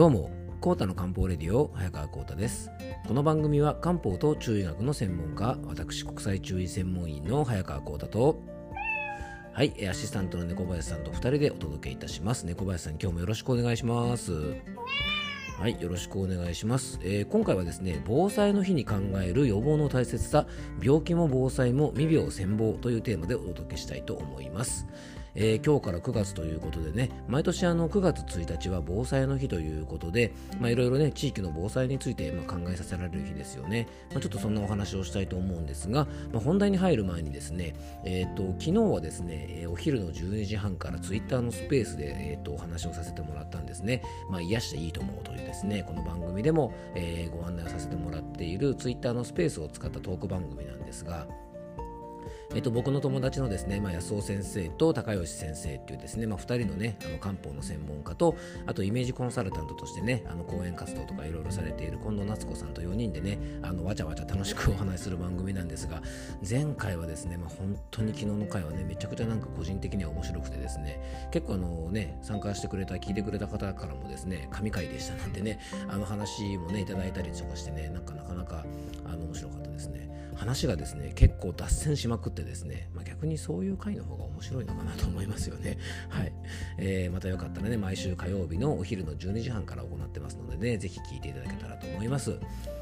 どうもコータの漢方レディオ早川コータです。この番組は漢方と中医学の専門家私国際中医専門医の早川コータとはいアシスタントの猫林さんと2人でお届けいたします。猫林さん今日もよろしくお願いします。はい、よろしくお願いします、えー、今回はですね、防災の日に考える予防の大切さ、病気も防災も未病戦防というテーマでお届けしたいと思います。えー、今日から9月ということでね、毎年あの9月1日は防災の日ということで、まあ、いろいろね、地域の防災についてま考えさせられる日ですよね。まあ、ちょっとそんなお話をしたいと思うんですが、まあ、本題に入る前にですね、えーと、昨日はですね、お昼の12時半からツイッターのスペースで、えーと、お話をさせてもらったんですね。まあ、癒していいと思うというですね、この番組でも、えー、ご案内をさせてもらっているツイッターのスペースを使ったトーク番組なんですが、えっと、僕の友達のですね、まあ、安尾先生と高吉先生っていうですね、まあ、2人のね、あの漢方の専門家と、あとイメージコンサルタントとしてね、あの講演活動とかいろいろされている近藤夏子さんと4人でね、あのわちゃわちゃ楽しくお話しする番組なんですが、前回はですね、まあ、本当に昨日の回はね、めちゃくちゃなんか個人的には面白くてですね、結構あのね、参加してくれた、聞いてくれた方からもですね、神回でしたなんてね、あの話もね、いただいたりとかしてね、なんかなかなかあの面白かったですね。話がですね結構脱線しまくってですね、まあ、逆にそういう回の方が面白いのかなと思いますよね。はい、えー、またよかったらね毎週火曜日のお昼の12時半から行ってますのでねぜひ聞いていただけたらと思います。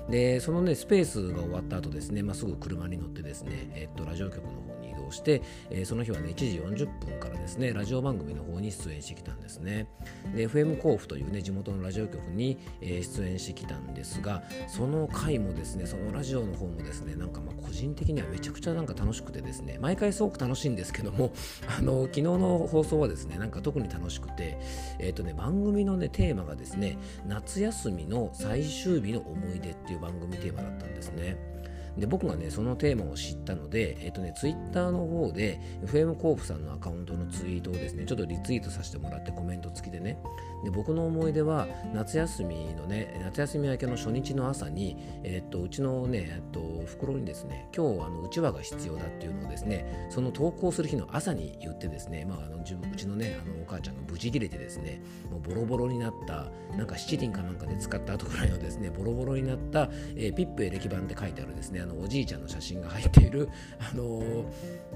でそのねスペースが終わった後ですね、まあ、すぐ車に乗ってですね、えー、っとラジオ局の方をして、えー、その日はね1時40分からですねラジオ番組の方に出演してきたんですね。で FM 甲府というね地元のラジオ局に、えー、出演してきたんですがその回もですねそのラジオの方もですねなんかまあ個人的にはめちゃくちゃなんか楽しくてですね毎回すごく楽しいんですけども あの昨日の放送はですねなんか特に楽しくてえっ、ー、とね番組のねテーマがですね夏休みの最終日の思い出っていう番組テーマだったんですね。で僕がねそのテーマを知ったので、えっ、とね、ツイッターの方で FM コープさんのアカウントのツイートをですねちょっとリツイートさせてもらってコメント付きでね。で僕の思い出は夏休みのね夏休み明けの初日の朝に、えっとうちのね、えっと袋にですね今日あのうちわが必要だっていうのをですねその投稿する日の朝に言ってですね、まあ、あのうちのねあのお母ちゃんが無事切れてですねもうボロボロになったなんか七輪かなんかで使った後ぐらいのですねボロボロになった、えー、ピップエレキ板って書いてあるですねのおじいちゃんの写真が入っている、あのー、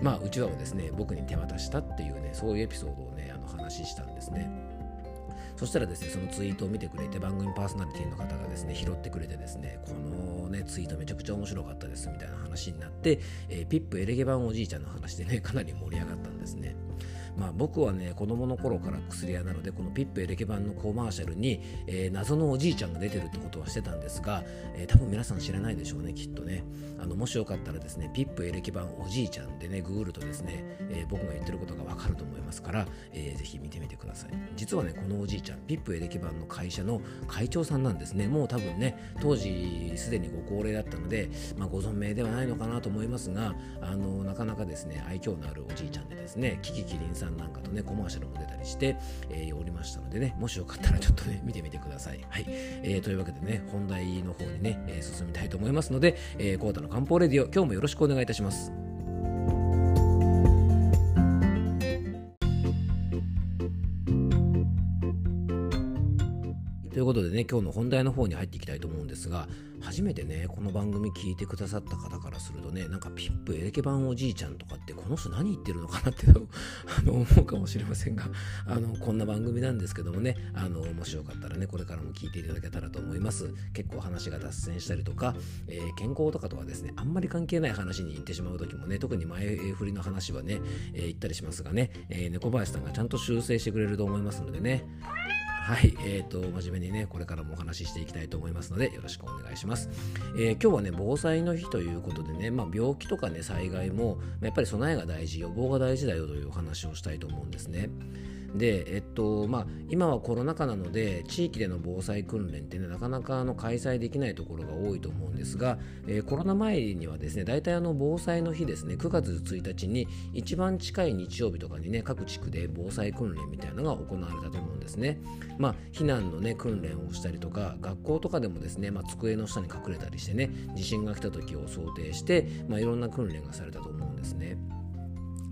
まあ、うちわをですね僕に手渡したっていうねそういうエピソードをねあの話したんですね。そしたらですね、そのツイートを見てくれて、番組パーソナリティの方がですね、拾ってくれてですね、このね、ツイートめちゃくちゃ面白かったですみたいな話になって、えー、ピップエレキバンおじいちゃんの話でね、かなり盛り上がったんですね。まあ、僕はね子供の頃から薬屋なのでこのピップエレキバンのコマーシャルに、えー、謎のおじいちゃんが出てるってことは知ってたんですが、えー、多分皆さん知らないでしょうねきっとね。あのもしよかったらですねピップエレキバンおじいちゃんでねググるとですね、えー、僕が言ってることがわかると思いますから、えー、ぜひ見てみてください。実はねこのおじいちゃんピップエレケ版の会社の会長さんなんですね。もう多分ね当時すでにご高齢だったので、まあ、ご存命ではないのかなと思いますがあのなかなかですね愛嬌のあるおじいちゃんでですねキキキリンさんなんかとねコマーシャルも出たりして、えー、おりましたのでね、もしよかったらちょっとね、見てみてください。はい。えー、というわけでね、本題の方にね、え、進みたいと思いますので、えー、コータの漢方レディオ、今日もよろしくお願いいたします。ということでね、今日の本題の方に入っていきたいと思うんですが、初めてね、この番組聞いてくださった方からするとね、なんかピップエレケ版おじいちゃんとかって、この人何言ってるのかなって あの思うかもしれませんが、あの、こんな番組なんですけどもね、あの、もしよかったらね、これからも聞いていただけたらと思います。結構話が脱線したりとか、えー、健康とかとはですね、あんまり関係ない話に行ってしまう時もね、特に前振りの話はね、えー、言ったりしますがね、えー、猫林さんがちゃんと修正してくれると思いますのでね、はい、えーと、真面目にね、これからもお話ししていきたいと思いますので、よろしくお願いします。えー、今日はね、防災の日ということでね、まあ、病気とかね、災害も、やっぱり備えが大事、予防が大事だよというお話をしたいと思うんですね。で、えっとまあ、今はコロナ禍なので地域での防災訓練ってねなかなかあの開催できないところが多いと思うんですが、えー、コロナ前にはですね大体あの防災の日ですね9月1日に一番近い日曜日とかにね各地区で防災訓練みたいなのが行われたと思うんですね。まあ、避難のね訓練をしたりとか学校とかでもですね、まあ、机の下に隠れたりしてね地震が来た時を想定して、まあ、いろんな訓練がされたと思うんですね。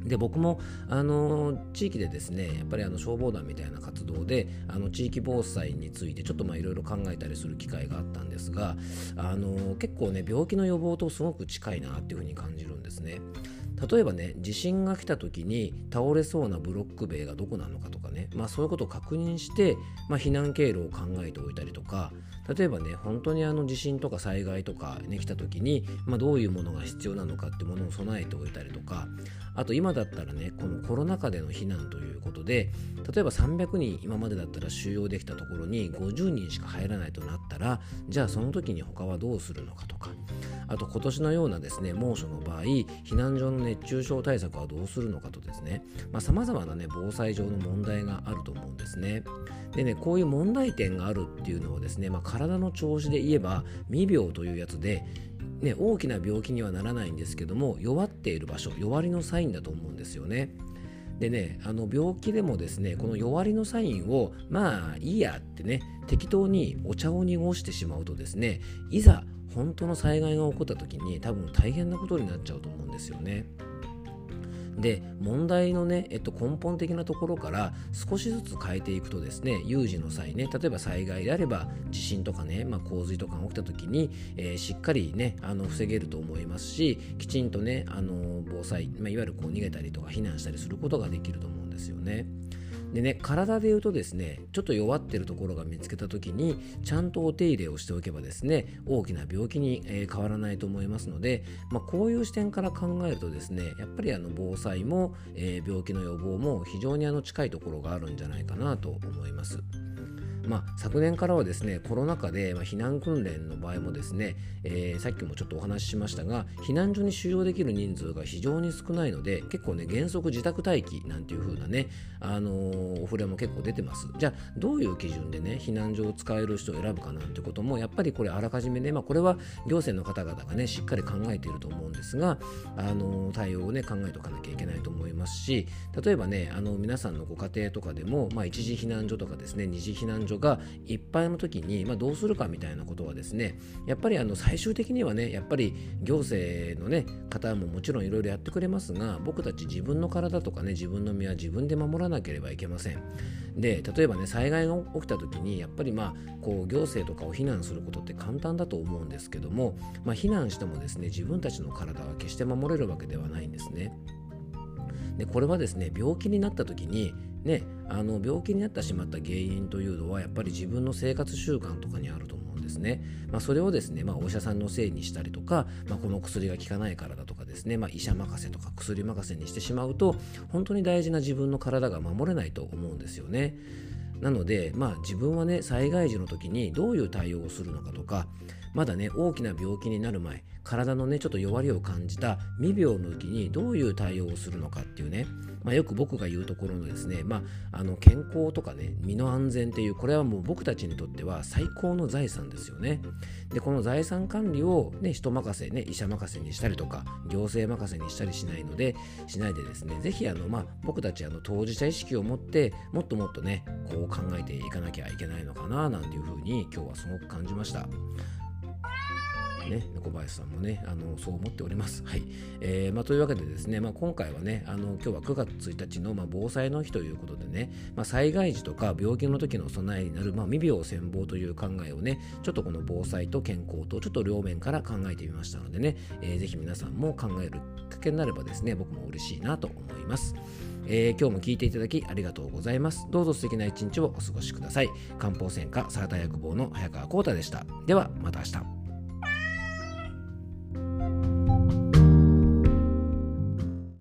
で僕もあの地域でですねやっぱりあの消防団みたいな活動であの地域防災についてちょっといろいろ考えたりする機会があったんですがあの結構ね病気の予防とすごく近いなっていうふうに感じるんですね。例えばね地震が来た時に倒れそうなブロック塀がどこなのかとかね、まあ、そういうことを確認して、まあ、避難経路を考えておいたりとか例えばね本当にあの地震とか災害とか、ね、来た時に、まあ、どういうものが必要なのかってものを備えておいたりとかあと今だったらねこのコロナ禍での避難ということで例えば300人今までだったら収容できたところに50人しか入らないとなったらじゃあその時に他はどうするのかとかあと今年のようなですね猛暑の場合避難所の熱中症対策はどうするのかとですねさまざ、まなね防災上の問題があると思うんですねでねこういう問題点があるっていうのはですね、まあ、体の調子で言えば未病というやつでね、大きな病気にはならないんですけども弱っている場所弱りのサインだと思うんですよね。でねあの病気でもですねこの弱りのサインをまあいいやってね適当にお茶を濁してしまうとですねいざ本当の災害が起こった時に多分大変なことになっちゃうと思うんですよね。で問題のね、えっと、根本的なところから少しずつ変えていくとですね有事の際ね例えば災害であれば地震とかね、まあ、洪水とかが起きた時に、えー、しっかりねあの防げると思いますしきちんとねあの防災、まあ、いわゆるこう逃げたりとか避難したりすることができると思うんですよね。でね体で言うとですねちょっと弱ってるところが見つけた時にちゃんとお手入れをしておけばですね大きな病気に、えー、変わらないと思いますので、まあ、こういう視点から考えるとですねやっぱりあの防災も、えー、病気の予防も非常にあの近いところがあるんじゃないかなと思います。まあ、昨年からはですねコロナ禍で、まあ、避難訓練の場合もですね、えー、さっきもちょっとお話ししましたが避難所に収容できる人数が非常に少ないので結構ね原則自宅待機なんていう風なね、あのー、お触れも結構出てます。じゃあどういう基準でね避難所を使える人を選ぶかなんてこともやっぱりこれあらかじめね、まあ、これは行政の方々がねしっかり考えていると思うんですが、あのー、対応をね考えておかなきゃいけないと思いますし例えばねあの皆さんのご家庭とかでも、まあ、一時避難所とかですね二次避難所がいっぱいの時に、まあ、どうするかみたいなことはですねやっぱりあの最終的にはねやっぱり行政のね方ももちろんいろいろやってくれますが僕たち自分の体とかね自分の身は自分で守らなければいけません。で例えばね災害が起きた時にやっぱりまあこう行政とかを非難することって簡単だと思うんですけども、まあ、避難してもですね自分たちの体は決して守れるわけではないんですね。でこれはですね病気になった時にね、あの病気になってしまった原因というのはやっぱり自分の生活習慣とかにあると思うんですね。まあ、それをですね、まあ、お医者さんのせいにしたりとか、まあ、この薬が効かないからだとかですね、まあ、医者任せとか薬任せにしてしまうと本当に大事な自分の体が守れないと思うんですよね。なので、まあ、自分はね災害時の時にどういう対応をするのかとかまだね大きな病気になる前体のねちょっと弱りを感じた未病の時にどういう対応をするのかっていうね、まあ、よく僕が言うところのですね、まあ、あの健康とかね身の安全っていうこれはもう僕たちにとっては最高の財産ですよね。でこの財産管理を、ね、人任せ、ね、医者任せにしたりとか行政任せにしたりしないのでしないでですねぜひあの、まあ、僕たちあの当事者意識を持ってもっともっとねこう考えていかなきゃいけないのかななんていうふうに今日はすごく感じました。ね、小林さんもね、あのそう思っております。はい。えー、まあ、というわけでですね、まあ、今回はね、あの今日は9月1日の、まあ、防災の日ということでね、まあ、災害時とか病気の時の備えになる、まあ、未病戦防という考えをね、ちょっとこの防災と健康とちょっと両面から考えてみましたのでね、えー、ぜひ皆さんも考えるっかけになればですね、僕も嬉しいなと思います。えー、今日も聞いていただきありがとうございます。どうぞ素敵な一日をお過ごしください。漢方専科サラダ薬房の早川幸太でした。ではまた明日。